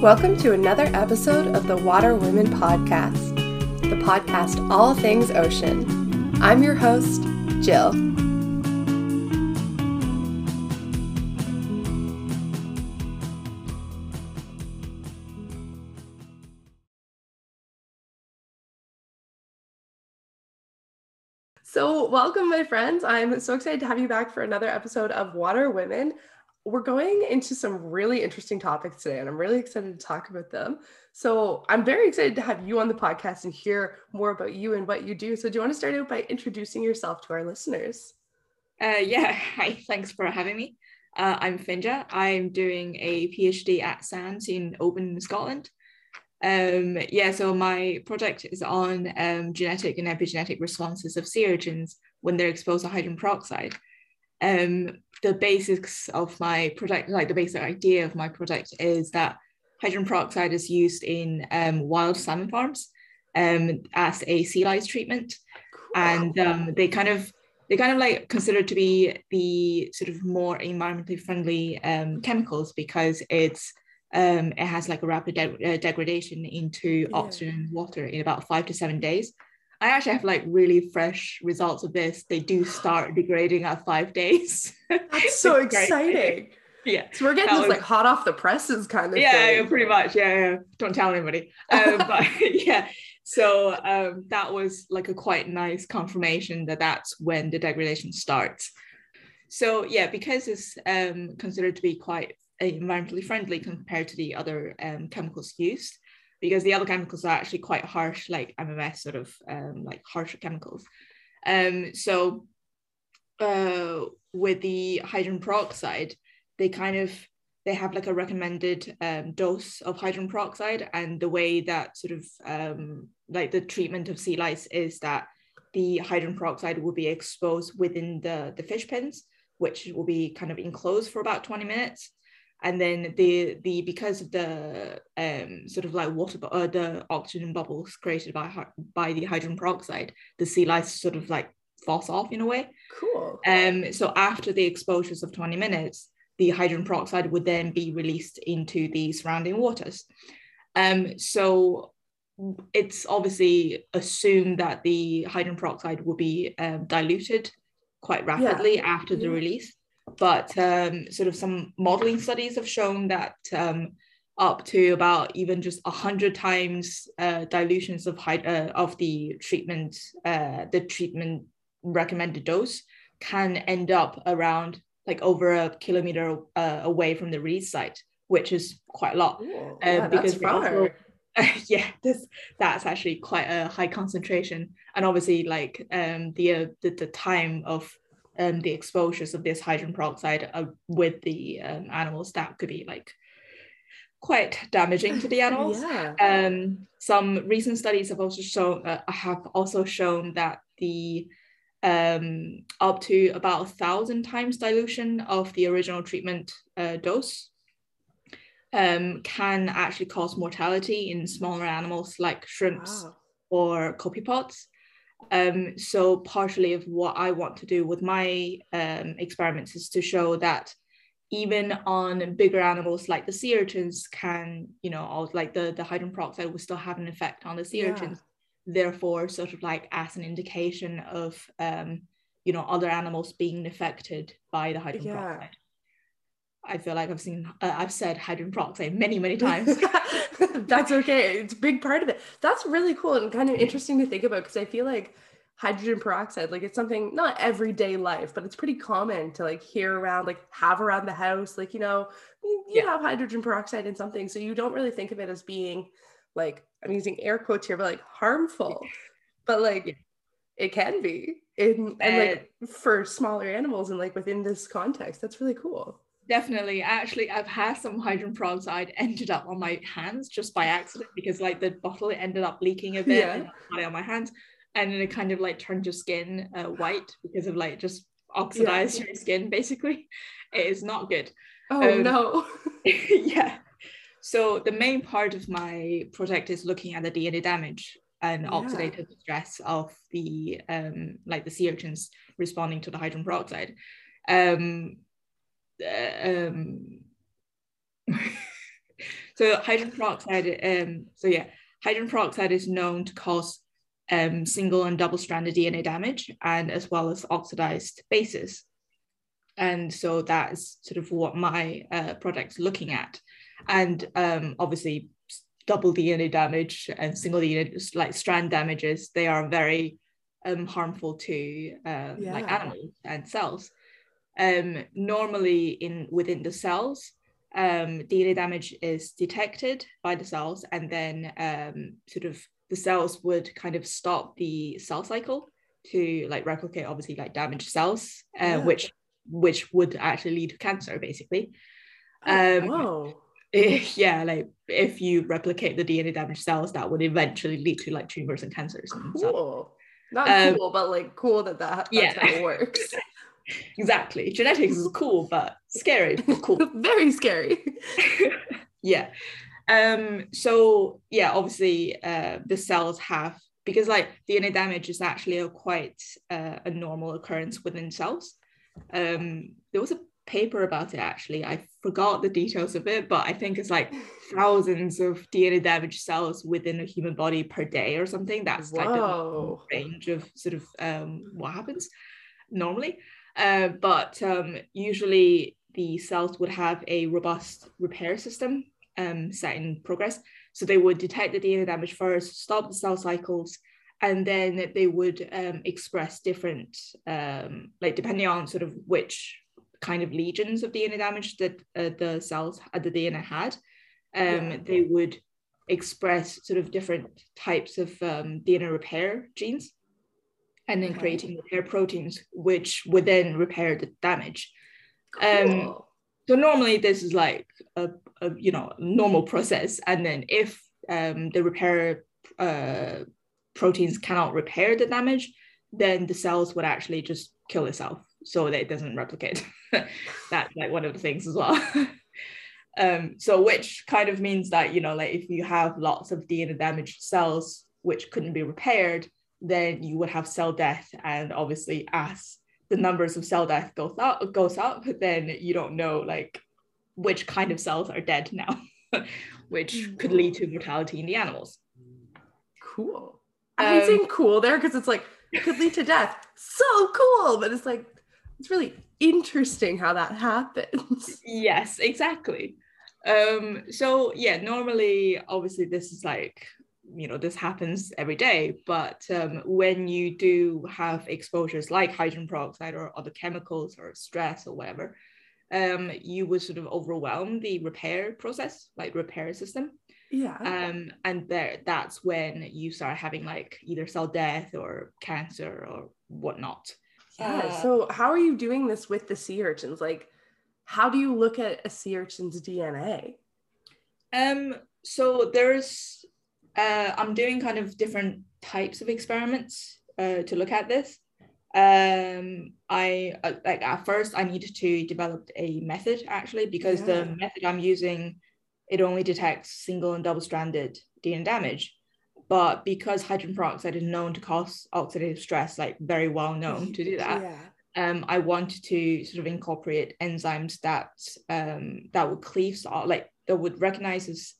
Welcome to another episode of the Water Women Podcast, the podcast all things ocean. I'm your host, Jill. So, welcome, my friends. I'm so excited to have you back for another episode of Water Women we're going into some really interesting topics today, and I'm really excited to talk about them. So I'm very excited to have you on the podcast and hear more about you and what you do. So do you want to start out by introducing yourself to our listeners? Uh, yeah, hi, thanks for having me. Uh, I'm Finja. I'm doing a PhD at SAMS in Oban, Scotland. Um, yeah, so my project is on um, genetic and epigenetic responses of sea urchins when they're exposed to hydrogen peroxide um, the basics of my project, like the basic idea of my project is that hydrogen peroxide is used in um, wild salmon farms um, as a sea lice treatment. Cool. And um, they kind of they kind of like considered to be the sort of more environmentally friendly um, chemicals because it's um, it has like a rapid de- uh, degradation into yeah. oxygen and water in about five to seven days. I actually have like really fresh results of this. They do start degrading at five days. That's so exciting. Yeah. So we're getting this was, like hot off the presses kind of yeah, thing. Yeah, pretty much. Yeah, yeah. Don't tell anybody. Um, but yeah. So um, that was like a quite nice confirmation that that's when the degradation starts. So yeah, because it's um, considered to be quite environmentally friendly compared to the other um, chemicals used, because the other chemicals are actually quite harsh, like MMS sort of um, like harsher chemicals. Um, so uh, with the hydrogen peroxide, they kind of they have like a recommended um, dose of hydrogen peroxide, and the way that sort of um, like the treatment of sea lice is that the hydrogen peroxide will be exposed within the the fish pens, which will be kind of enclosed for about 20 minutes and then the the because of the um sort of like water uh, the oxygen bubbles created by by the hydrogen peroxide the sea lice sort of like falls off in a way cool um so after the exposures of 20 minutes the hydrogen peroxide would then be released into the surrounding waters um so it's obviously assumed that the hydrogen peroxide will be um, diluted quite rapidly yeah. after the yeah. release but um, sort of some modeling studies have shown that um, up to about even just 100 times uh, dilutions of high, uh, of the treatment uh, the treatment recommended dose can end up around like over a kilometer uh, away from the release site which is quite a lot. Ooh, uh, yeah, because also, yeah this that's actually quite a high concentration. And obviously like um the uh, the, the time of um, the exposures of this hydrogen peroxide uh, with the um, animals that could be like quite damaging to the animals. yeah. Um, some recent studies have also shown uh, have also shown that the um, up to about a thousand times dilution of the original treatment uh, dose um, can actually cause mortality in smaller animals like shrimps wow. or copepods. Um, so partially of what I want to do with my um, experiments is to show that even on bigger animals like the sea urchins can, you know, like the, the hydrogen peroxide will still have an effect on the sea yeah. urchins. Therefore, sort of like as an indication of, um, you know, other animals being affected by the hydrogen yeah. peroxide. I feel like I've seen, uh, I've said hydrogen peroxide many, many times. That's okay. It's a big part of it. That's really cool and kind of interesting to think about because I feel like hydrogen peroxide, like it's something not everyday life, but it's pretty common to like hear around, like have around the house. Like, you know, you, you yeah. have hydrogen peroxide in something. So you don't really think of it as being like, I'm using air quotes here, but like harmful. But like, yeah. it can be. In, and like for smaller animals and like within this context, that's really cool definitely. Actually i've had some hydrogen peroxide ended up on my hands just by accident because like the bottle it ended up leaking a bit yeah. and on my hands. And then it kind of like turned your skin uh, white because of like just oxidized yeah. your skin basically. It is not good. Oh um, no. Yeah. So the main part of my project is looking at the dna damage and yeah. oxidative stress of the um like the sea urchins responding to the hydrogen peroxide. Um um, So hydrogen peroxide, um, so yeah, hydrogen peroxide is known to cause um, single and double stranded DNA damage and as well as oxidized bases. And so that is sort of what my uh, project's looking at. And um, obviously, double DNA damage and single DNA, like strand damages, they are very um, harmful to um, yeah. like animals and cells. Um, normally, in within the cells, um, DNA damage is detected by the cells, and then um, sort of the cells would kind of stop the cell cycle to like replicate, obviously, like damaged cells, uh, yeah. which which would actually lead to cancer, basically. Oh, um, whoa. yeah, like if you replicate the DNA damaged cells, that would eventually lead to like tumors and cancers. And cool. Not um, cool, but like cool that that that's yeah. how it works. exactly. Genetics is cool, but scary. But cool. Very scary. yeah. Um. So yeah, obviously, uh, the cells have because like DNA damage is actually a quite uh, a normal occurrence within cells. Um. There was a paper about it actually. I forgot the details of it, but I think it's like thousands of DNA damaged cells within a human body per day or something. That's Whoa. like the range of sort of um, what happens normally. Uh, but um, usually the cells would have a robust repair system um, set in progress. So they would detect the DNA damage first, stop the cell cycles, and then they would um, express different, um, like depending on sort of which kind of lesions of DNA damage that uh, the cells uh, the DNA had, um, yeah. they would express sort of different types of um, DNA repair genes and then okay. creating repair proteins, which would then repair the damage. Um, cool. Um, so normally this is like a, a, you know normal process, and then if um, the repair uh, proteins cannot repair the damage, then the cells would actually just kill itself so that it doesn't replicate. That's like one of the things as well. um, so which kind of means that you know like if you have lots of DNA damaged cells which couldn't be repaired, then you would have cell death, and obviously as the numbers of cell death goes up goes up, then you don't know like which kind of cells are dead now, which could lead to mortality in the animals. Cool. I um, saying cool there because it's like it could lead to death. So cool, but it's like it's really interesting how that happens. Yes, exactly. Um, so yeah, normally obviously this is like you know this happens every day but um, when you do have exposures like hydrogen peroxide or other chemicals or stress or whatever um, you would sort of overwhelm the repair process like repair system yeah um, and there that's when you start having like either cell death or cancer or whatnot yeah. Uh, so how are you doing this with the sea urchins? Like, how do you look at a sea urchin's DNA? Um. So there's, uh, I'm doing kind of different types of experiments uh, to look at this. Um, I uh, like at first I needed to develop a method actually because yeah. the method I'm using it only detects single and double stranded DNA damage. But because hydrogen peroxide is known to cause oxidative stress, like very well known to do that, yeah. um, I wanted to sort of incorporate enzymes that um, that would cleave, like that would recognize as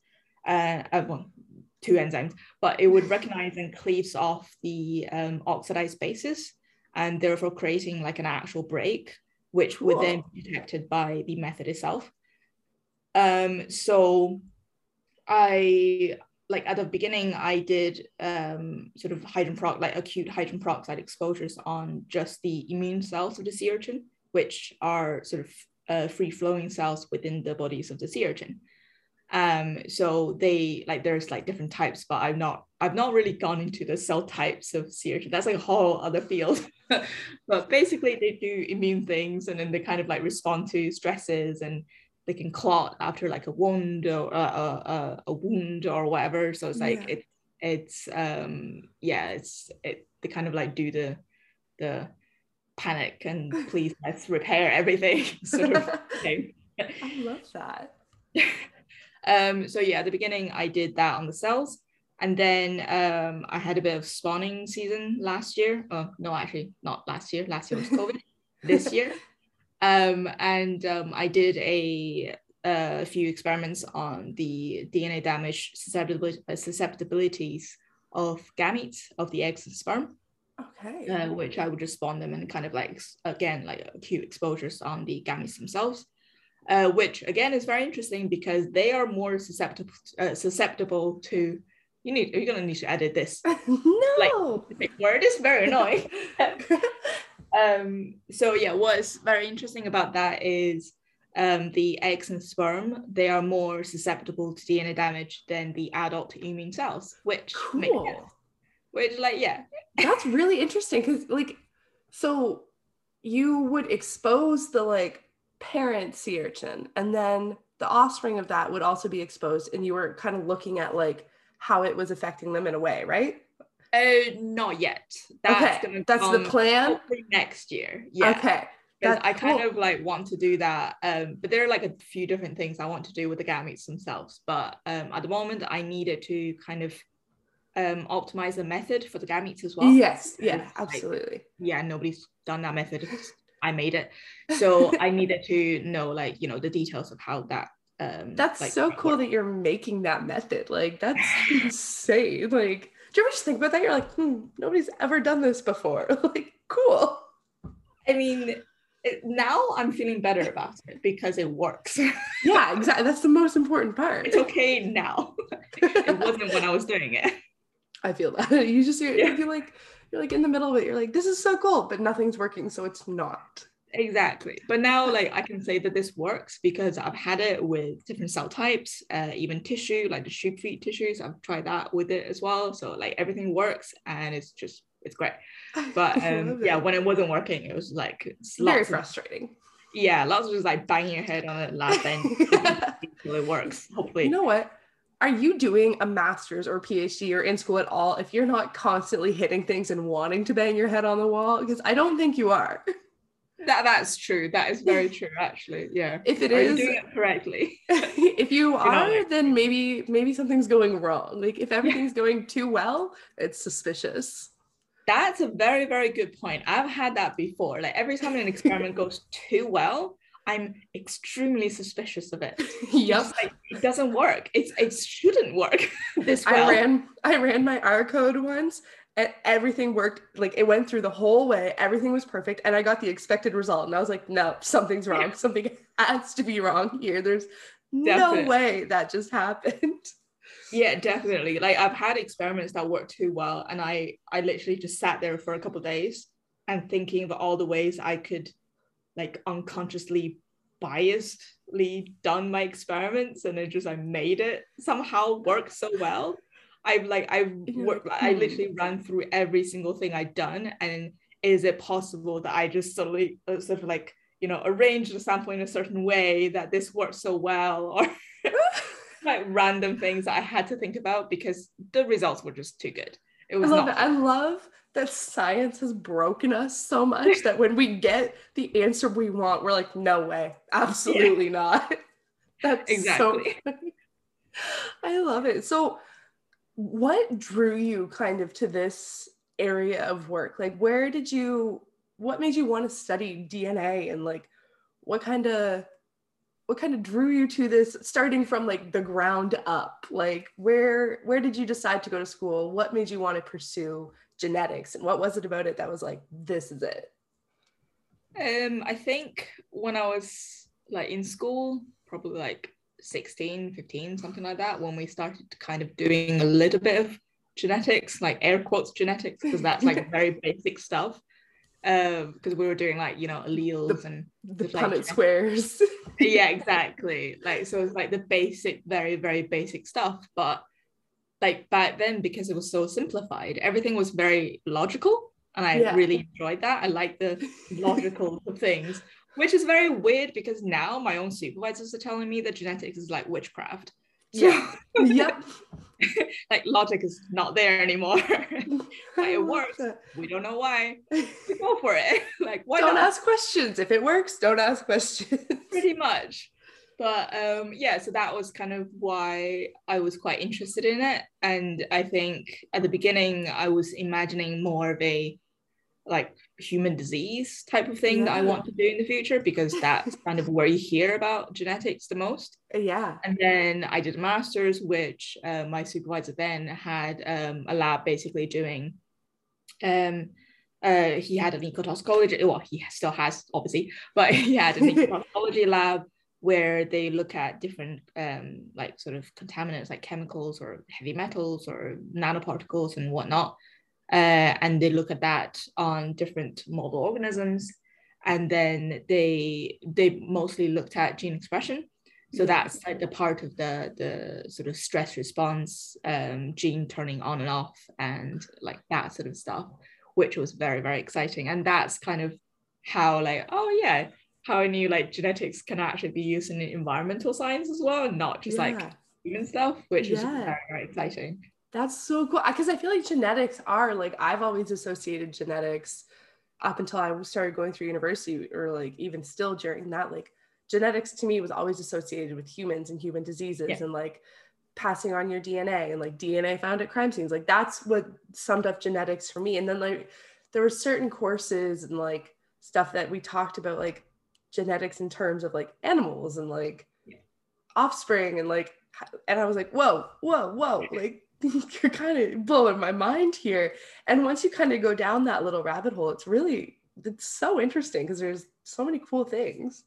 uh, uh, well, two enzymes, but it would recognize and cleaves off the um, oxidized bases, and therefore creating like an actual break, which cool. would then be detected by the method itself. Um, so I like at the beginning, I did um, sort of hydrogen peroxide, like acute hydrogen peroxide exposures on just the immune cells of the sea urchin, which are sort of uh, free flowing cells within the bodies of the sea urchin. Um, so they like there's like different types, but I've not I've not really gone into the cell types of sea urchin. That's like a whole other field. but basically, they do immune things, and then they kind of like respond to stresses and they can clot after like a wound or uh, uh, uh, a wound or whatever. So it's like yeah. it it's um yeah it's it they kind of like do the the panic and please let's repair everything sort of thing. I love that. Um so yeah at the beginning I did that on the cells and then um I had a bit of spawning season last year. Oh no actually not last year. Last year was COVID. this year um, and um, I did a a few experiments on the DNA damage susceptibility, uh, susceptibilities of gametes of the eggs and sperm. Okay. Uh, which I would just spawn them and kind of like again like acute exposures on the gametes themselves, uh, which again is very interesting because they are more susceptible uh, susceptible to. You need you're gonna need to edit this. no. Like, word is very annoying. um. So yeah, what's very interesting about that is um, the eggs and sperm, they are more susceptible to DNA damage than the adult immune cells, which cool. sense. Which, like, yeah. That's really interesting because, like, so you would expose the like parent sea urchin, and then the offspring of that would also be exposed, and you were kind of looking at like how it was affecting them in a way, right? Uh, not yet. That's okay, that's the plan. Next year, yeah. Okay, because I kind cool. of like want to do that. Um, but there are like a few different things I want to do with the gametes themselves. But um, at the moment, I needed to kind of um optimize the method for the gametes as well. Yes, yeah, absolutely. Like, yeah, nobody's done that method. I made it, so I needed to know like you know the details of how that. Um, that's like, so cool that you're making that method. Like that's insane. Like, do you ever just think about that? You're like, hmm, nobody's ever done this before. like, cool. I mean, it, now I'm feeling better about it because it works. yeah, exactly. That's the most important part. It's okay now. it wasn't when I was doing it. I feel that. You just you, yeah. feel like you're like in the middle of it. You're like, this is so cool, but nothing's working, so it's not. Exactly. But now, like, I can say that this works because I've had it with different cell types, uh, even tissue, like the sheep feet tissues. I've tried that with it as well. So, like, everything works and it's just it's great. But um, yeah, when it wasn't working, it was like very frustrating. Of, yeah, lots of just like banging your head on lab bench until it works. Hopefully, you know what? Are you doing a master's or PhD or in school at all if you're not constantly hitting things and wanting to bang your head on the wall? Because I don't think you are. That that's true. That is very true, actually. Yeah. If it are is doing it correctly. if you are, then maybe maybe something's going wrong. Like if everything's going too well, it's suspicious. That's a very, very good point. I've had that before. Like every time an experiment goes too well, I'm extremely suspicious of it. Yep. Like, it doesn't work. It's it shouldn't work this well. I ran I ran my R code once and everything worked like it went through the whole way. Everything was perfect and I got the expected result and I was like, no, something's wrong. Yeah. Something has to be wrong here. There's Definitely. no way that just happened yeah definitely like i've had experiments that work too well and i i literally just sat there for a couple days and thinking of all the ways i could like unconsciously biasedly done my experiments and it just i made it. Somehow work so well. I've like i've worked i literally ran through every single thing i'd done and is it possible that i just suddenly uh, sort of like you know arranged the sample in a certain way that this works so well or like random things that I had to think about because the results were just too good. It was I love not- it. I love that science has broken us so much that when we get the answer we want, we're like, no way, absolutely yeah. not. That's exactly. so funny. I love it. So, what drew you kind of to this area of work? Like, where did you, what made you want to study DNA and like, what kind of what kind of drew you to this starting from like the ground up like where where did you decide to go to school what made you want to pursue genetics and what was it about it that was like this is it? Um i think when i was like in school probably like 16 15 something like that when we started kind of doing a little bit of genetics like air quotes genetics because that's like very basic stuff. Um because we were doing like you know alleles the, and the Punnett like, squares. Yeah exactly. Like so it's like the basic very very basic stuff but like back then because it was so simplified everything was very logical and i yeah. really enjoyed that i like the logical things which is very weird because now my own supervisors are telling me that genetics is like witchcraft yeah yep like logic is not there anymore. it works. That. We don't know why. We go for it. like why don't not? ask questions. If it works, don't ask questions. Pretty much. But um, yeah, so that was kind of why I was quite interested in it. And I think at the beginning I was imagining more of a like human disease type of thing that I want to do in the future because that's kind of where you hear about genetics the most. Yeah. And then I did a master's, which uh, my supervisor then had um, a lab basically doing. Um, uh, he had an ecotoxicology, well, he still has obviously, but he had an ecotoxicology lab where they look at different um, like sort of contaminants like chemicals or heavy metals or nanoparticles and whatnot. Uh, and they look at that on different model organisms. And then they they mostly looked at gene expression. So that's like the part of the the sort of stress response um, gene turning on and off and like that sort of stuff, which was very very exciting. And that's kind of how like oh yeah, how I knew like genetics can actually be used in environmental science as well, and not just like human stuff, which is very very exciting. That's so cool. Because I feel like genetics are like I've always associated genetics up until I started going through university, or like even still during that, like genetics to me was always associated with humans and human diseases Yeah. and like passing on your DNA and like DNA found at crime scenes. Like that's what summed up genetics for me. And then like there were certain courses and like stuff that we talked about like genetics in terms of like animals and like Yeah. offspring and like and I was like, whoa, whoa, whoa, like you're kind of blowing my mind here. And once you kind of go down that little rabbit hole, it's really it's so interesting because there's so many cool things.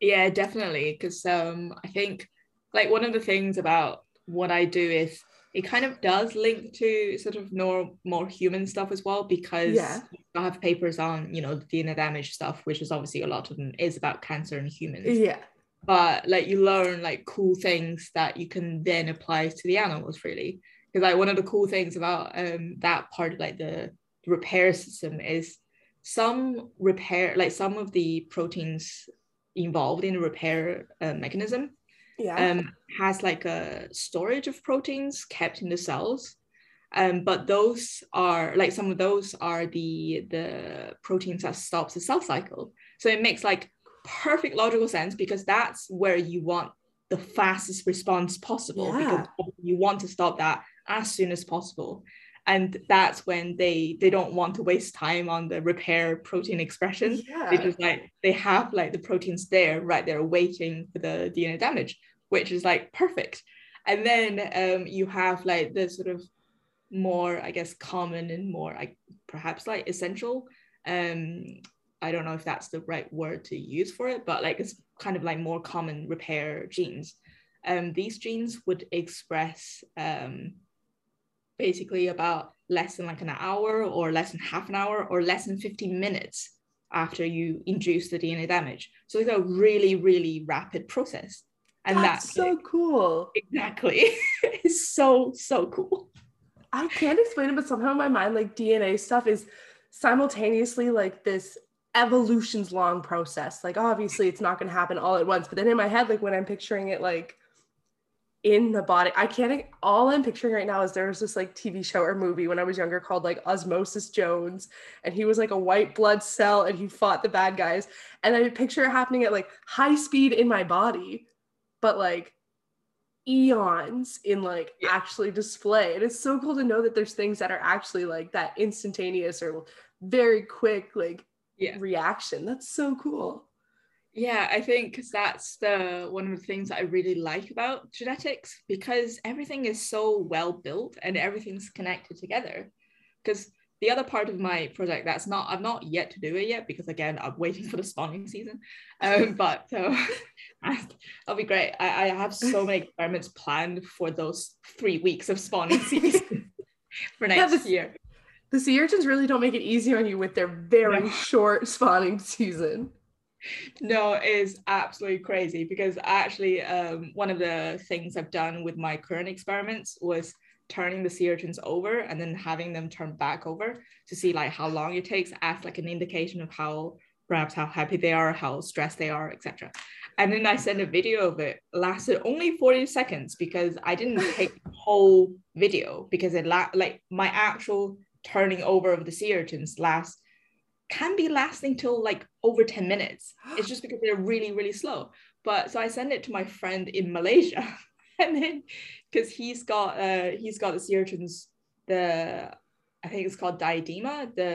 Yeah, definitely. Because um, I think like one of the things about what I do is it kind of does link to sort of more more human stuff as well because Yeah. I have papers on you know the DNA damage stuff, which is obviously a lot of them is about cancer in humans. Yeah. But like you learn like cool things that you can then apply to the animals really. Because like one of the cool things about um that part of like the repair system is some repair like some of the proteins involved in the repair uh, mechanism Yeah. um, has like a storage of proteins kept in the cells. Um, but those are like some of those are the the proteins that stops the cell cycle. So it makes like perfect logical sense because that's where you want the fastest response possible because you want to stop that as soon as possible. And that's when they they don't want to waste time on the repair protein expression yeah. because like they have like the proteins there right there waiting for the DNA damage, which is like perfect. And then um, you have like the sort of more, I guess, common and more like perhaps like essential. Um, I don't know if that's the right word to use for it, but like it's kind of like more common repair genes. Um, these genes would express um, basically about less than like an hour or less than half an hour or less than 15 minutes after you induce the DNA damage. So it's a really, really rapid process. And that's, that's, so cool. exactly it's so, so cool. I can't explain it, but somehow in my mind, like DNA stuff is simultaneously like this evolutions long process. Like obviously it's not gonna happen all at once, but then in my head, like when I'm picturing it like in the body, I can't all I'm picturing right now is there was this like TV show or movie when I was younger called like Osmosis Jones, and he was like a white blood cell and he fought the bad guys. And I picture it happening at like high speed in my body, but like eons in like Yeah. actually display. And it's so cool to know that there's things that are actually like that instantaneous or very quick like Yeah. reaction. That's so cool. Yeah, I think because that's the one of the things that I really like about genetics because everything is so well built and everything's connected together. Because the other part of my project that's not I've not yet to do it yet because again I'm waiting for the spawning season. Um, but so that'll be great. I, I have so many experiments planned for those three weeks of spawning season for Yeah, next this- year. The sea urchins really don't make it easy on you with their very No. short spawning season. No, it is absolutely crazy because actually, um, one of the things I've done with my current experiments was turning the sea urchins over and then having them turn back over to see like how long it takes as like an indication of how perhaps how happy they are, how stressed they are, etc. And then I sent a video of it. Lasted only 40 seconds because I didn't take the whole video because it la- like my actual turning over of the sea urchins last can be lasting till like over 10 minutes. It's just because they're really, really slow. But so I sent it to my friend in Malaysia. And then because he's got uh he's got the sea urchins, the I think it's called diadema, the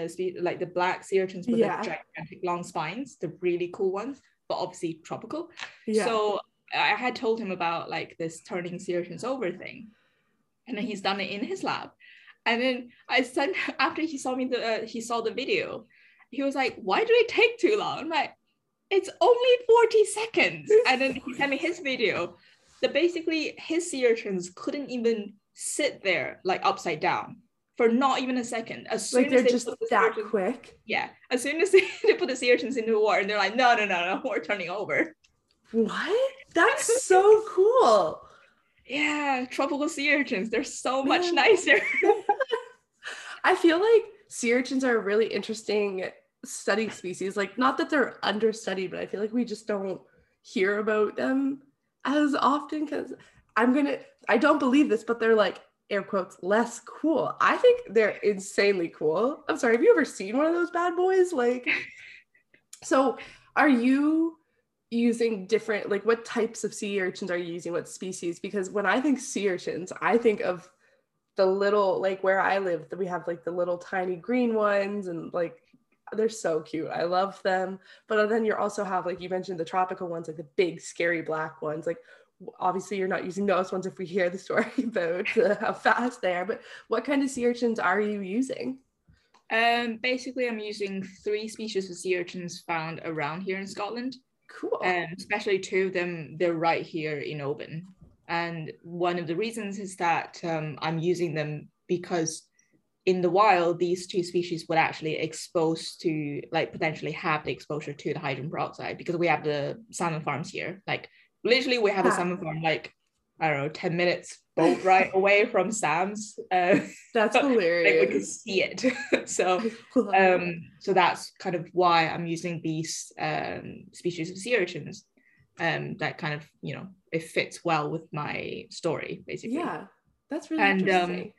like the black sea urchins with Yeah. the gigantic long spines, the really cool ones, but obviously tropical. Yeah. So I had told him about like this turning sea urchins over thing, and then he's done it in his lab. And then I sent after he saw me the uh, he saw the video, he was like, "Why do it take too long?" I'm like, "It's only forty seconds." And then he sent me his video. That basically his sea urchins couldn't even sit there like upside down for not even a second. As soon like as they're they just put the that urchins- quick. yeah, as soon as they, they put the sea urchins into the water, and they're like, "No, no, no, no, we're turning over." What? That's so cool. Yeah, tropical sea urchins. They're so much nicer. I feel like sea urchins are a really interesting study species. Like, not that they're understudied, but I feel like we just don't hear about them as often because I'm gonna, I don't believe this, but they're like, air quotes, less cool. I think they're insanely cool. I'm sorry, have you ever seen one of those bad boys? Like, so are you using different, like, what types of sea urchins are you using? What species? Because when I think sea urchins, I think of the little like where I live, we have like the little tiny green ones and like they're so cute. I love them. But then you also have like you mentioned the tropical ones, like the big scary black ones. Like obviously you're not using those ones if we hear the story about uh, how fast they are. But what kind of sea urchins are you using? Um, basically, I'm using three species of sea urchins found around here in Scotland. Cool. Um, especially two of them, they're right here in Oban. And one of the reasons is that um, I'm using them because in the wild, these two species would actually expose to, like, potentially have the exposure to the hydrogen peroxide because we have the salmon farms here. Like, literally, we have a Ah. salmon farm, like, I don't know, 10 minutes boat ride away from SAMS. Uh, That's like, we could hilarious. see it. so, um, so that's kind of why I'm using these um, species of sea urchins. Um, that kind of, you know, it fits well with my story, basically. yeah, that's really And, um, interesting.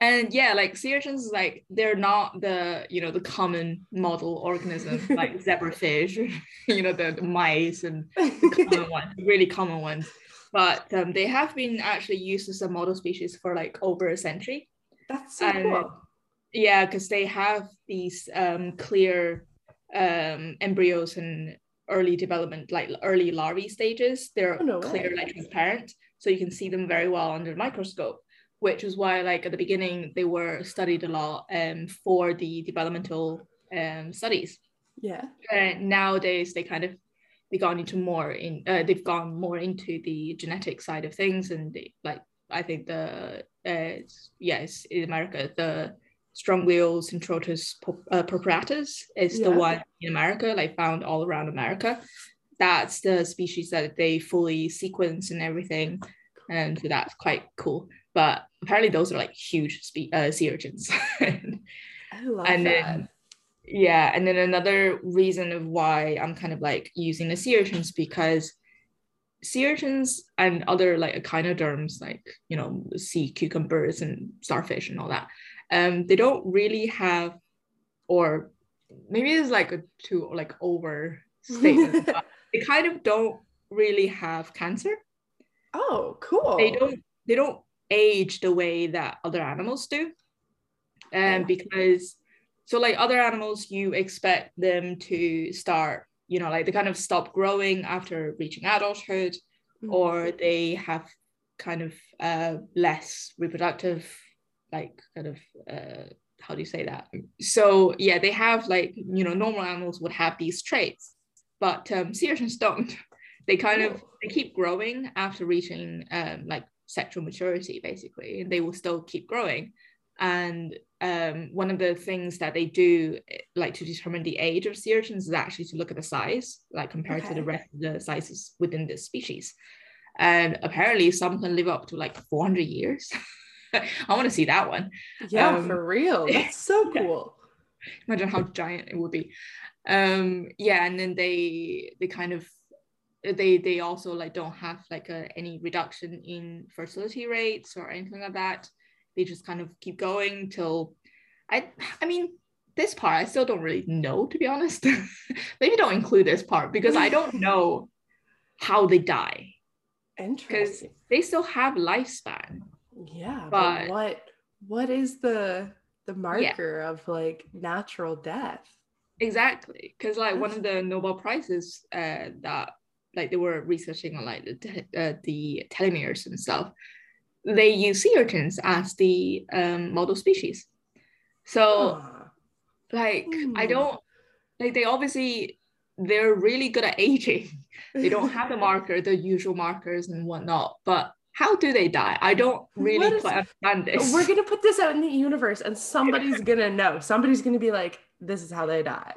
And yeah, like sea urchins, like they're not the, you know, the common model organism like zebrafish, you know, the, the mice and the common ones, really common ones. But um, they have been actually used as a model species for like over a century. that's so and- cool. Yeah, because they have these um, clear um, embryos and early development, like early larvae stages. They're Oh, no clear, like transparent, so you can see them very well under the microscope. Which is why, like at the beginning, they were studied a lot um, for the developmental um, studies. Yeah. And nowadays, they kind of they gone into more in uh, they've gone more into the genetic side of things, and they, like I think the uh, yes in America the Strongylocentrotus pur- uh, purpuratus is the one in America, like found all around America. That's the species that they fully sequence and everything, and so that's quite cool. But apparently, those are like huge spe- uh, sea urchins. I love and that. then yeah and then another reason of why i'm kind of like using the sea urchins because sea urchins and other like echinoderms like you know sea cucumbers and starfish and all that um they don't really have or maybe it's like a too like over statement they kind of don't really have cancer oh, cool. they don't they don't age the way that other animals do um Yeah. because so like other animals you expect them to start you know like they kind of stop growing after reaching adulthood Mhm. or they have kind of uh less reproductive like kind of uh how do you say that? So yeah they have like you know normal animals would have these traits but um sea urchins don't. They kind of they keep growing after reaching um like sexual maturity basically and they will still keep growing. And um, one of the things that they do like to determine the age of sea urchins is actually to look at the size like compared to the rest of the sizes within this species. And apparently some can live up to like 400 years i want to see that one yeah, um, for real. That's so yeah. cool. imagine how giant it would be um yeah and then they they kind of they they also like don't have like a, any reduction in fertility rates or anything like that they just kind of keep going till i i mean this part i still don't really know to be honest maybe don't include this part because i don't know how they die Interesting. Because they still have lifespan Yeah, but- but what what is the the marker yeah. of like natural death. Exactly, because like one of the Nobel prizes uh, that like they were researching on like the, uh, the telomeres and stuff, they use sea urchins as the um, model species. So, like, mm. I hmm. don't like they obviously they're really good at aging. they don't have the marker, the usual markers and whatnot, but how do they die? I don't really is, quite understand this. We're gonna put this out in the universe, and somebody's gonna know. Somebody's gonna be like, "This is how they die."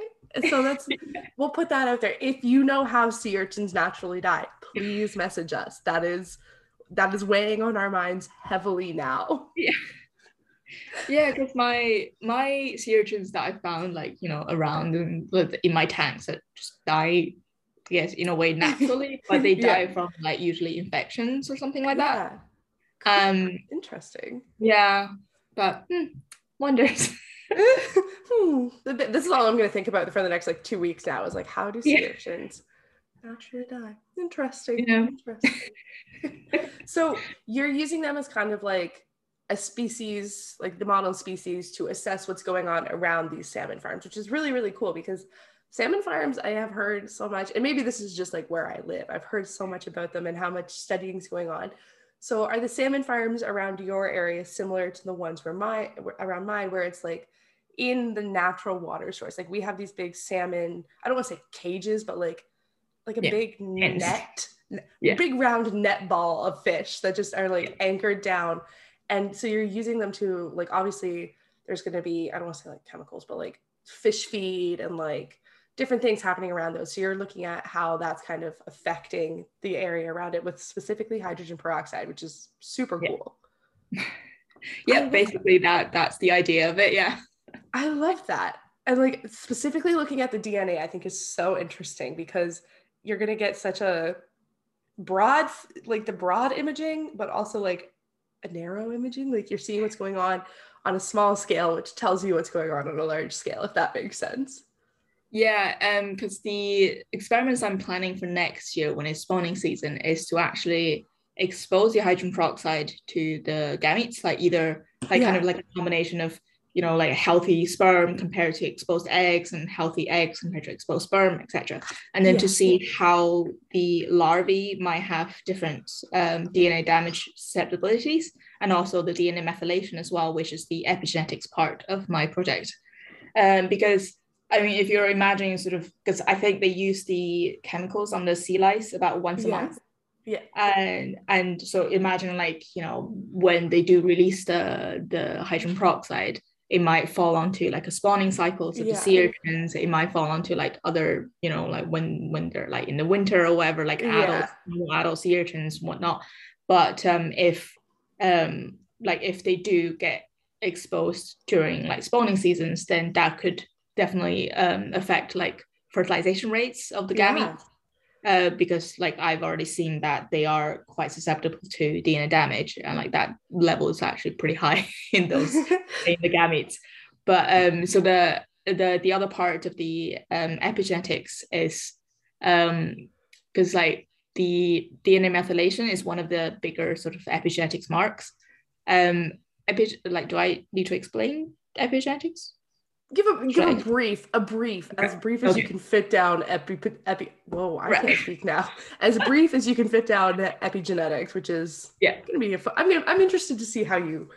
So that's we'll put that out there. If you know how sea urchins naturally die, please message us. That is that is weighing on our minds heavily now. Yeah. Yeah, because my my sea urchins that I found like you know around and in my tanks that just die, yes, in a way naturally, but they die yeah. from like usually infections or something like yeah. that. Um, interesting. Yeah, but hmm, wonders. hmm. This is all I'm going to think about for the next like two weeks now. Is like, how do sea yeah. urchins naturally die? Interesting. Yeah. Interesting. so you're using them as kind of like a species, like the model species, to assess what's going on around these salmon farms, which is really really cool because salmon farms I have heard so much, and maybe this is just like where I live. I've heard so much about them and how much studying is going on. So are the salmon farms around your area similar to the ones where my around mine, where it's like in the natural water source. Like we have these big salmon, I don't want to say cages, but like like a yeah. big net, yeah. big round net ball of fish that just are like yeah. anchored down. And so you're using them to like obviously there's gonna be, I don't want to say like chemicals, but like fish feed and like different things happening around those. So you're looking at how that's kind of affecting the area around it with specifically hydrogen peroxide, which is super cool. yeah, basically that that's the idea of it. Yeah. I love that. And like specifically looking at the DNA, I think is so interesting because you're going to get such a broad, like the broad imaging, but also like a narrow imaging. Like you're seeing what's going on on a small scale, which tells you what's going on on a large scale, if that makes sense. Yeah, um, because the experiments I'm planning for next year when it's spawning season is to actually expose the hydrogen peroxide to the gametes, like either like yeah. kind of like a combination of you know, like a healthy sperm compared to exposed eggs and healthy eggs compared to exposed sperm, etc. And then yeah. to see how the larvae might have different um, DNA damage susceptibilities and also the DNA methylation as well, which is the epigenetics part of my project. Um, because I mean, if you're imagining sort of, because I think they use the chemicals on the sea lice about once a yeah. month. Yeah. And and so imagine like, you know, when they do release the the hydrogen peroxide, it might fall onto like a spawning cycle so yeah. the sea urchins it might fall onto like other you know like when when they're like in the winter or whatever like adults yeah. adult sea urchins and whatnot but um if um like if they do get exposed during like spawning seasons then that could definitely um affect like fertilization rates of the gametes yeah uh, because like I've already seen that they are quite susceptible to DNA damage, and like that level is actually pretty high in those in the gametes. But um, so the the the other part of the um, epigenetics is um because like the DNA methylation is one of the bigger sort of epigenetics marks. Um, epi- like do I need to explain epigenetics? Give a give a brief, a brief, as brief as okay. you can fit down epi epi. Whoa, I right. can't speak now. As brief as you can fit down epigenetics, which is yeah, gonna be a fun. I'm I'm interested to see how you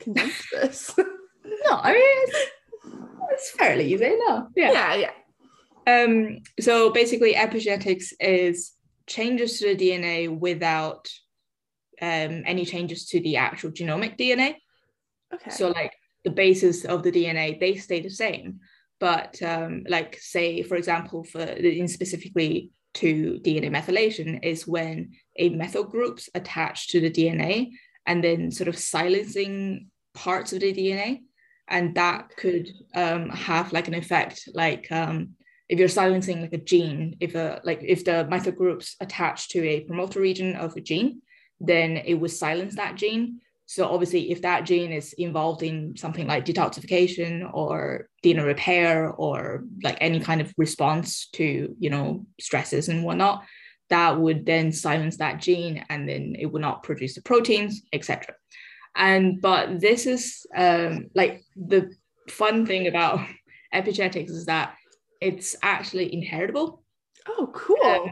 condense this. no, I mean it's, it's fairly easy. No, yeah, yeah, yeah. Um, so basically, epigenetics is changes to the DNA without um any changes to the actual genomic DNA. Okay. So like the basis of the DNA, they stay the same. But um, like say, for example, for in specifically to DNA methylation is when a methyl group's attached to the DNA and then sort of silencing parts of the DNA. And that could um, have like an effect, like um, if you're silencing like a gene, if a like if the methyl group's attached to a promoter region of a gene, then it would silence that gene. So obviously, if that gene is involved in something like detoxification or DNA repair or like any kind of response to you know stresses and whatnot, that would then silence that gene, and then it would not produce the proteins, etc. And but this is um, like the fun thing about epigenetics is that it's actually inheritable. Oh, cool. Um,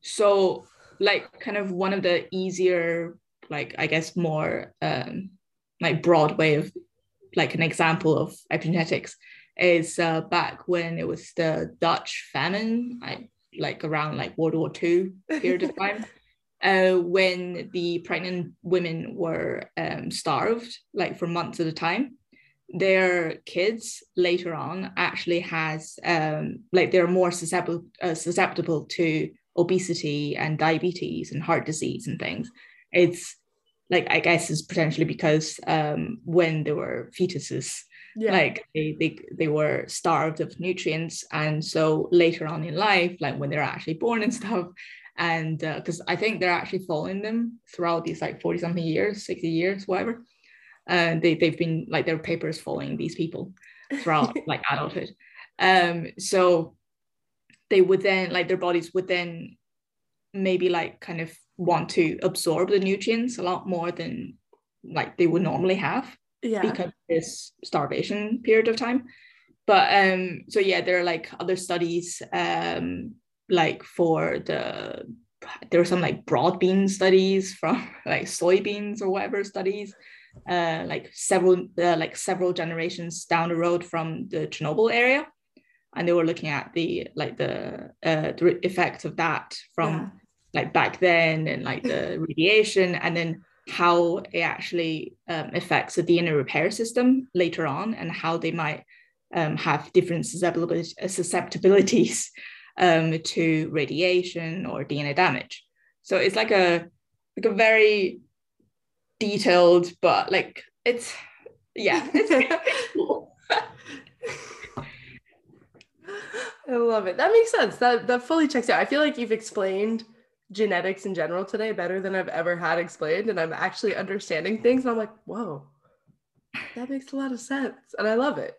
so like kind of one of the easier, like I guess more um, like broad way of like an example of epigenetics is uh, back when it was the Dutch famine, like, like around like World War II period of time, uh, when the pregnant women were um, starved like for months at a time. Their kids later on actually has um, like they're more susceptible uh, susceptible to obesity and diabetes and heart disease and things. It's like I guess it's potentially because um, when they were fetuses, yeah. like they, they they were starved of nutrients, and so later on in life, like when they're actually born and stuff, and because uh, I think they're actually following them throughout these like forty something years, sixty years, whatever, and they they've been like their papers following these people throughout like adulthood, um, so they would then like their bodies would then maybe like kind of want to absorb the nutrients a lot more than like they would normally have yeah. because this starvation period of time. But um so yeah there are like other studies um like for the there are some like broad bean studies from like soybeans or whatever studies uh like several uh, like several generations down the road from the chernobyl area and they were looking at the like the uh the effect of that from yeah like back then and like the radiation and then how it actually um, affects the DNA repair system later on and how they might um, have different susceptibilities um, to radiation or DNA damage. So it's like a like a very detailed, but like it's yeah, it's cool. I love it. That makes sense. That that fully checks out. I feel like you've explained genetics in general today better than I've ever had explained. And I'm actually understanding things. And I'm like, whoa, that makes a lot of sense. And I love it.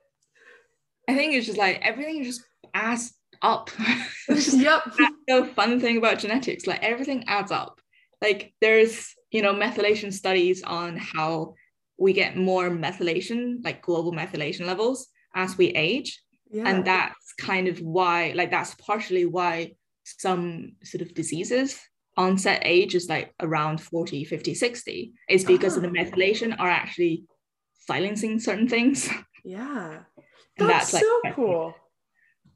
I think it's just like everything just adds up. yep. That's the fun thing about genetics. Like everything adds up. Like there's, you know, methylation studies on how we get more methylation, like global methylation levels as we age. Yeah. And that's kind of why, like, that's partially why some sort of diseases onset age is like around 40 50 60 is because oh. the ah. methylation are actually silencing certain things. Yeah. That's, that's so like, cool.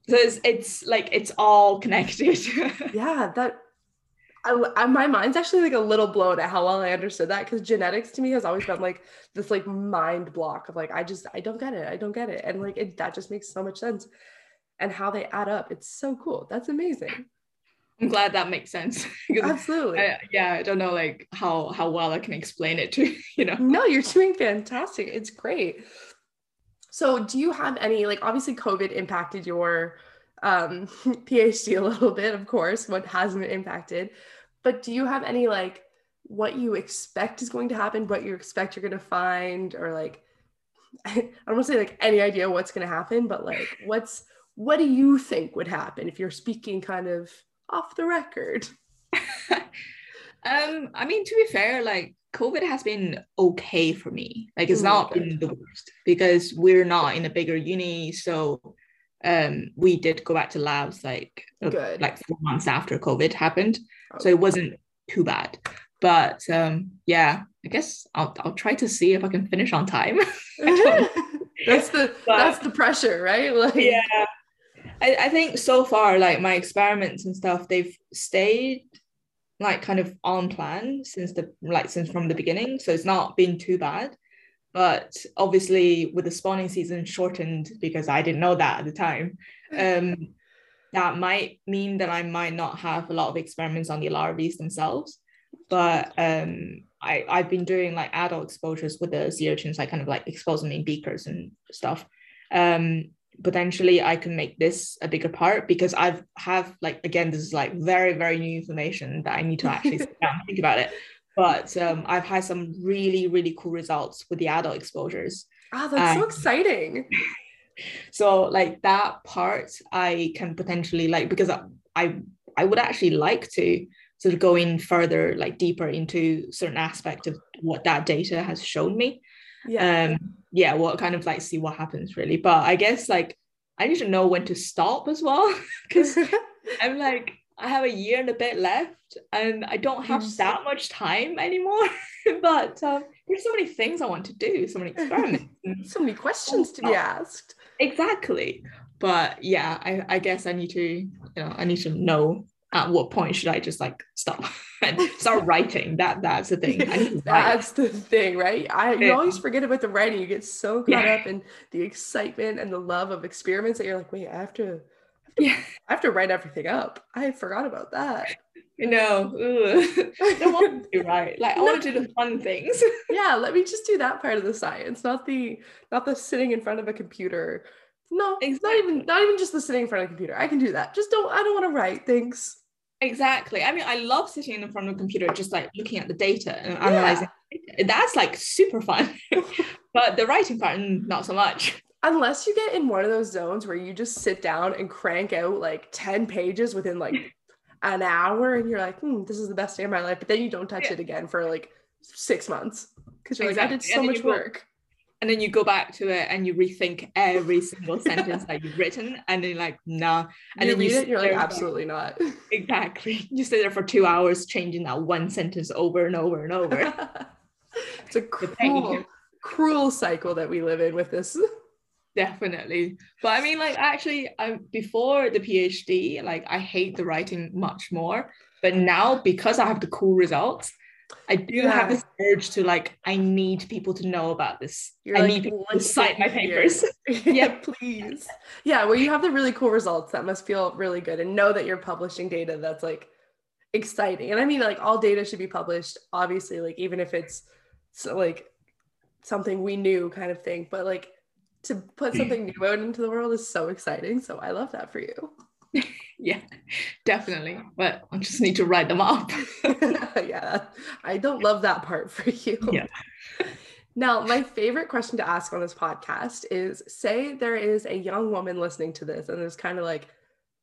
So it's, it's like it's all connected. Yeah that I, I, my mind's actually like a little blown at how well I understood that because genetics to me has always been like this like mind block of like I just I don't get it I don't get it and like it, that just makes so much sense and how they add up it's so cool that's amazing I'm glad that makes sense. Absolutely. I, yeah, I don't know like how how well I can explain it to you know. No, you're doing fantastic. It's great. So, do you have any like obviously COVID impacted your um, PhD a little bit, of course. What hasn't impacted, but do you have any like what you expect is going to happen, what you expect you're going to find, or like I don't want to say like any idea what's going to happen, but like what's what do you think would happen if you're speaking kind of off the record? um, I mean, to be fair, like COVID has been okay for me. Like it's not been the worst because we're not in a bigger uni. So um we did go back to labs like Good. like four months after COVID happened. Okay. So it wasn't too bad. But um yeah, I guess I'll I'll try to see if I can finish on time. that's the but, that's the pressure, right? Like yeah, I, I think so far, like my experiments and stuff, they've stayed like kind of on plan since the like since from the beginning. So it's not been too bad. But obviously with the spawning season shortened because I didn't know that at the time. Um that might mean that I might not have a lot of experiments on the larvae themselves. But um I, I've been doing like adult exposures with the sea urchins, like kind of like exposing in beakers and stuff. Um, potentially I can make this a bigger part because I've have like again this is like very very new information that I need to actually sit down and think about it. But um, I've had some really really cool results with the adult exposures. Ah, oh, that's um, so exciting. so like that part I can potentially like because I I, I would actually like to sort of go in further, like deeper into certain aspect of what that data has shown me. Yeah. Um, yeah, well, kind of like see what happens really. But I guess like I need to know when to stop as well. Because I'm like, I have a year and a bit left and I don't have Yes. that much time anymore. but um, there's so many things I want to do, so many experiments. so many questions to be asked. exactly. But yeah, I, I guess I need to, you know, I need to know at what point should I just like stop and start writing. That that's the thing. I need to write. That's the thing, right? I you Yeah. always forget about the writing. You get so caught Yeah. up in the excitement and the love of experiments that you're like, wait, I have to Yeah, I have to write everything up. I forgot about that. you know. I don't want to write. Like I want to do the fun things. yeah, let me just do that part of the science, not the not the sitting in front of a computer. No, it's not even not even just the sitting in front of a computer. I can do that. Just don't I don't want to write things. Exactly. I mean, I love sitting in front of a computer, just like looking at the data and analyzing. That's like super fun. but the writing part, mm, not so much. Unless you get in one of those zones where you just sit down and crank out like 10 pages within like an hour and you're like, hmm, this is the best day of my life. But then you don't touch Yeah. it again for like six months. Because you're like, I did so much go- work. And then you go back to it and you rethink every single sentence that you've written, and then like, nah. And you then you it, you're like, for- absolutely not. Exactly. You sit there for two hours changing that one sentence over and over and over. it's a cruel, cruel cycle that we live in with this. Definitely. But I mean, like, actually, I before the PhD, like, I hate the writing much more. But now, because I have the cool results, I do have this urge to like, I need people to know about this. You're I like, need people to cite my papers. yeah, please. Yeah, where you have the really cool results that must feel really good and know that you're publishing data that's like exciting. And I mean, like all data should be published, obviously, like even if it's so, like something we knew kind of thing, but like to put something new out into the world is so exciting. So I love that for you. yeah, definitely. But I just need to write them up. yeah, I don't love that part for you. Yeah. Now, my favorite question to ask on this podcast is say there is a young woman listening to this and is kind of like,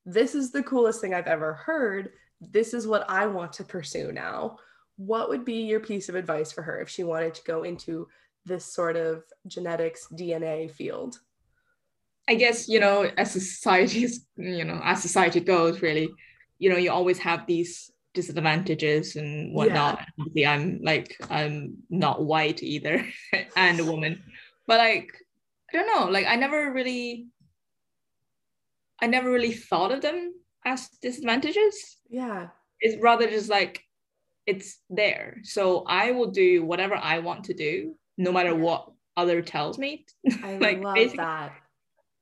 this is the coolest thing I've ever heard. This is what I want to pursue now. What would be your piece of advice for her if she wanted to go into this sort of genetics DNA field? I guess, you know, as society is, you know, as society goes, really, you know, you always have these disadvantages and whatnot. Obviously, I'm like, I'm not white either and a woman. But like, I don't know, like I never really I never really thought of them as disadvantages. Yeah. It's rather just like it's there. So I will do whatever I want to do, no matter what other tells me. I Like, love basically- that.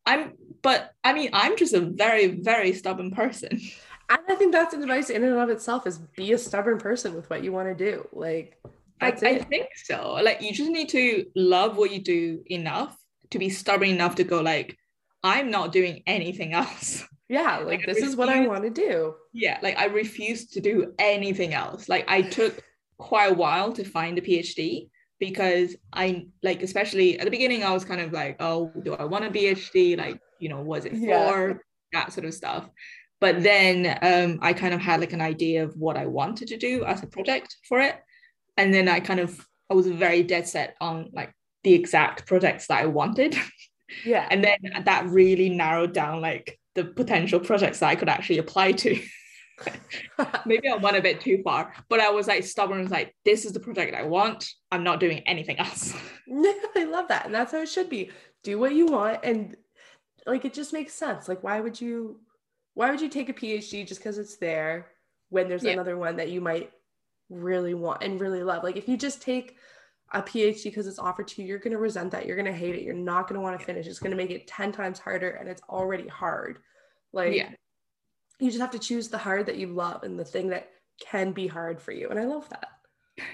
I'm but I mean I'm just a very, very stubborn person. And I think that's advice in and of itself is be a stubborn person with what you want to do. Like I, I think so. Like you just need to love what you do enough to be stubborn enough to go like, I'm not doing anything else. yeah, like, like this is what I want to do. yeah, like I refuse to do anything else. Like I took quite a while to find a PhD because I like especially at the beginning I was kind of like, oh, do I want a PhD? Like, you know, was it Yeah. for that sort of stuff? But then um, I kind of had like an idea of what I wanted to do as a project for it. And then I kind of I was very dead set on like the exact projects that I wanted. Yeah. And then that really narrowed down like the potential projects that I could actually apply to. Maybe I went a bit too far, but I was like stubborn, was like, this is the project I want. I'm not doing anything else. I love that. And that's how it should be. Do what you want and like it just makes sense. Like why would you why would you take a PhD just because it's there when there's Yeah. another one that you might really want and really love? Like if you just take a PhD because it's offered to you, you're gonna resent that. You're gonna hate it. You're not gonna want to finish. It's gonna make it 10 times harder and it's already hard. Like yeah. You just have to choose the hard that you love and the thing that can be hard for you. And I love that.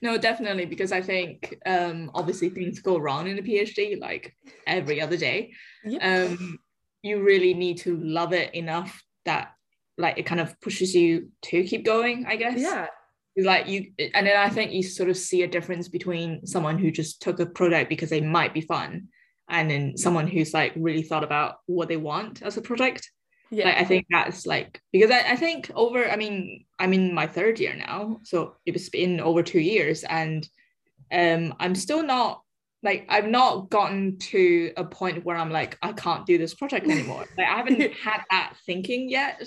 No, definitely, because I think um obviously things go wrong in a PhD like every other day. Yep. Um you really need to love it enough that like it kind of pushes you to keep going, I guess. yeah. like you and then i think you sort of see a difference between someone who just took a project because they might be fun and then someone who's like really thought about what they want as a project yeah like, i think that's like because I, I think over i mean i'm in my third year now so it's been over two years and um i'm still not like I've not gotten to a point where I'm like I can't do this project anymore. like I haven't had that thinking yet.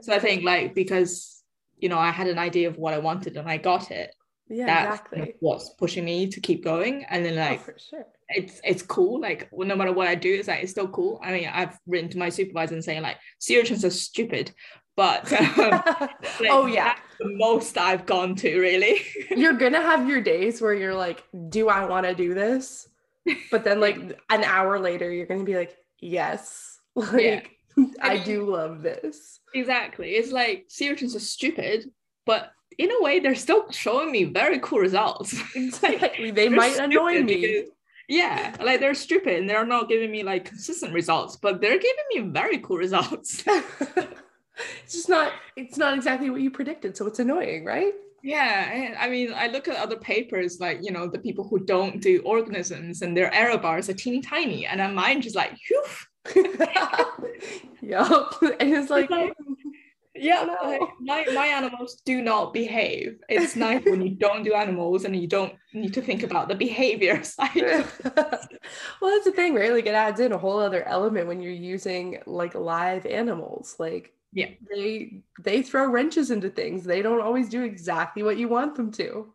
So I think like because you know I had an idea of what I wanted and I got it. Yeah, that's exactly. What's pushing me to keep going, and then oh, like oh, for sure. it's it's cool. Like well, no matter what I do, it's like it's still cool. I mean, I've written to my supervisor and saying like sea urchins are stupid, but um, like, oh yeah the most i've gone to really you're gonna have your days where you're like do i want to do this but then like an hour later you're gonna be like yes like yeah. i do love this exactly it's like sea urchins are stupid but in a way they're still showing me very cool results. Exactly. They might annoy me. because, yeah like they're stupid and they're not giving me like consistent results but they're giving me very cool results. It's just not it's not exactly what you predicted so it's annoying right? Yeah i mean i look at other papers like you know the people who don't do organisms and their error bars are teeny tiny and then mine just like yeah and it's like, like yeah like, my, my animals do not behave. It's nice when you don't do animals and you don't need to think about the behavior side well that's the thing right? Like it adds in a whole other element when you're using like live animals. Like yeah. they they throw wrenches into things. They don't always do exactly what you want them to.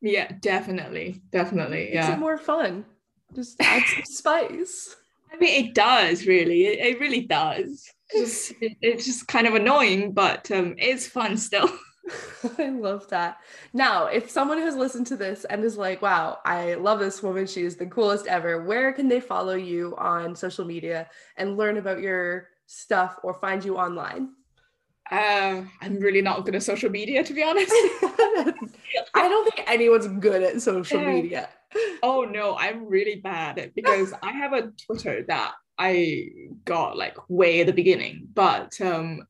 Yeah definitely definitely yeah. it's more fun. Just add some spice. I mean it does really. It, it really does just it, it's just kind of annoying but um it's fun still I love that. Now, if someone has listened to this and is like, wow, I love this woman, she is the coolest ever, where can they follow you on social media and learn about your stuff or find you online? Uh, I'm really not good at social media, to be honest. I don't think anyone's good at social media. Oh no, I'm really bad because I have a Twitter that I got like way at the beginning, but um,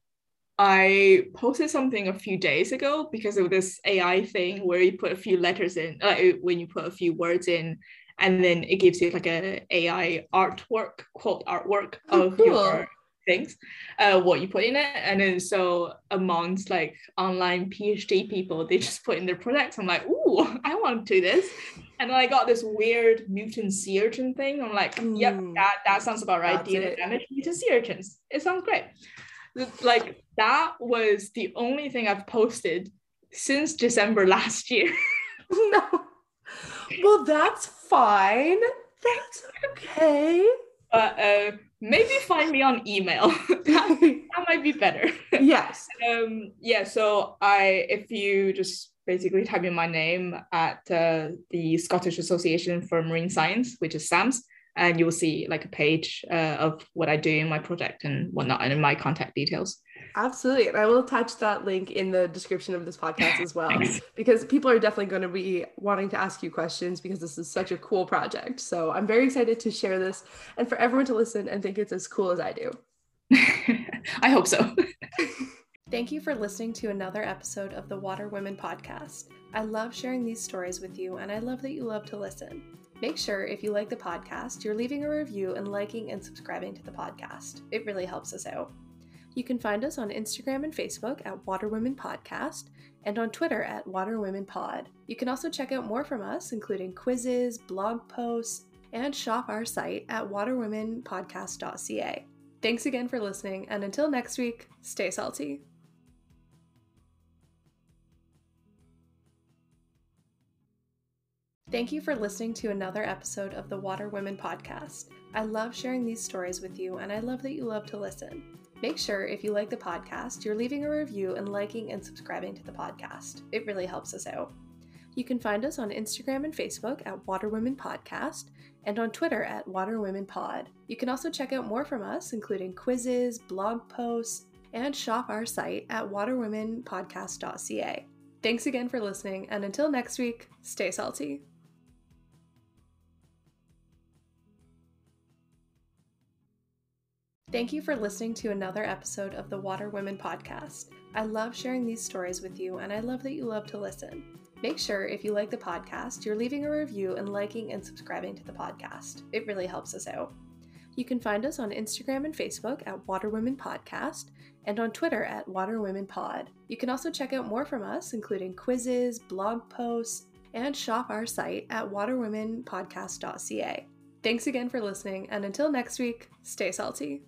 I posted something a few days ago because of this AI thing where you put a few letters in, uh, when you put a few words in, and then it gives you like a AI artwork, quote artwork oh, of cool. your things, uh, what you put in it. And then so amongst like online PhD people, they just put in their products. I'm like, ooh, I want to do this. And then I got this weird mutant sea urchin thing. I'm like, yep, mm, that, that sounds about right. DNA damage mutant sea urchins. It sounds great. Like that was the only thing I've posted since December last year. no. Well, that's fine. That's okay. But uh, maybe find me on email. that, that might be better. Yes. um, yeah. So I, if you just basically typing my name at uh, the Scottish Association for Marine Science, which is SAMS, and you'll see like a page uh, of what I do in my project and whatnot, and my contact details. Absolutely. And I will attach that link in the description of this podcast as well, because people are definitely going to be wanting to ask you questions because this is such a cool project. So I'm very excited to share this and for everyone to listen and think it's as cool as I do. I hope so. Thank you for listening to another episode of the Water Women podcast. I love sharing these stories with you, and I love that you love to listen. Make sure if you like the podcast, you're leaving a review and liking and subscribing to the podcast. It really helps us out. You can find us on Instagram and Facebook at Water Women Podcast and on Twitter at Water Women Pod. You can also check out more from us, including quizzes, blog posts, and shop our site at waterwomenpodcast.ca. Thanks again for listening, and until next week, stay salty. Thank you for listening to another episode of the Water Women podcast. I love sharing these stories with you, and I love that you love to listen. Make sure if you like the podcast, you're leaving a review and liking and subscribing to the podcast. It really helps us out. You can find us on Instagram and Facebook at Water Women Podcast and on Twitter at Water Women Pod. You can also check out more from us, including quizzes, blog posts, and shop our site at waterwomenpodcast.ca. Thanks again for listening, and until next week, stay salty. Thank you for listening to another episode of the Water Women Podcast. I love sharing these stories with you, and I love that you love to listen. Make sure, if you like the podcast, you're leaving a review and liking and subscribing to the podcast. It really helps us out. You can find us on Instagram and Facebook at Water Women Podcast and on Twitter at Water Women Pod. You can also check out more from us, including quizzes, blog posts, and shop our site at waterwomenpodcast.ca. Thanks again for listening, and until next week, stay salty.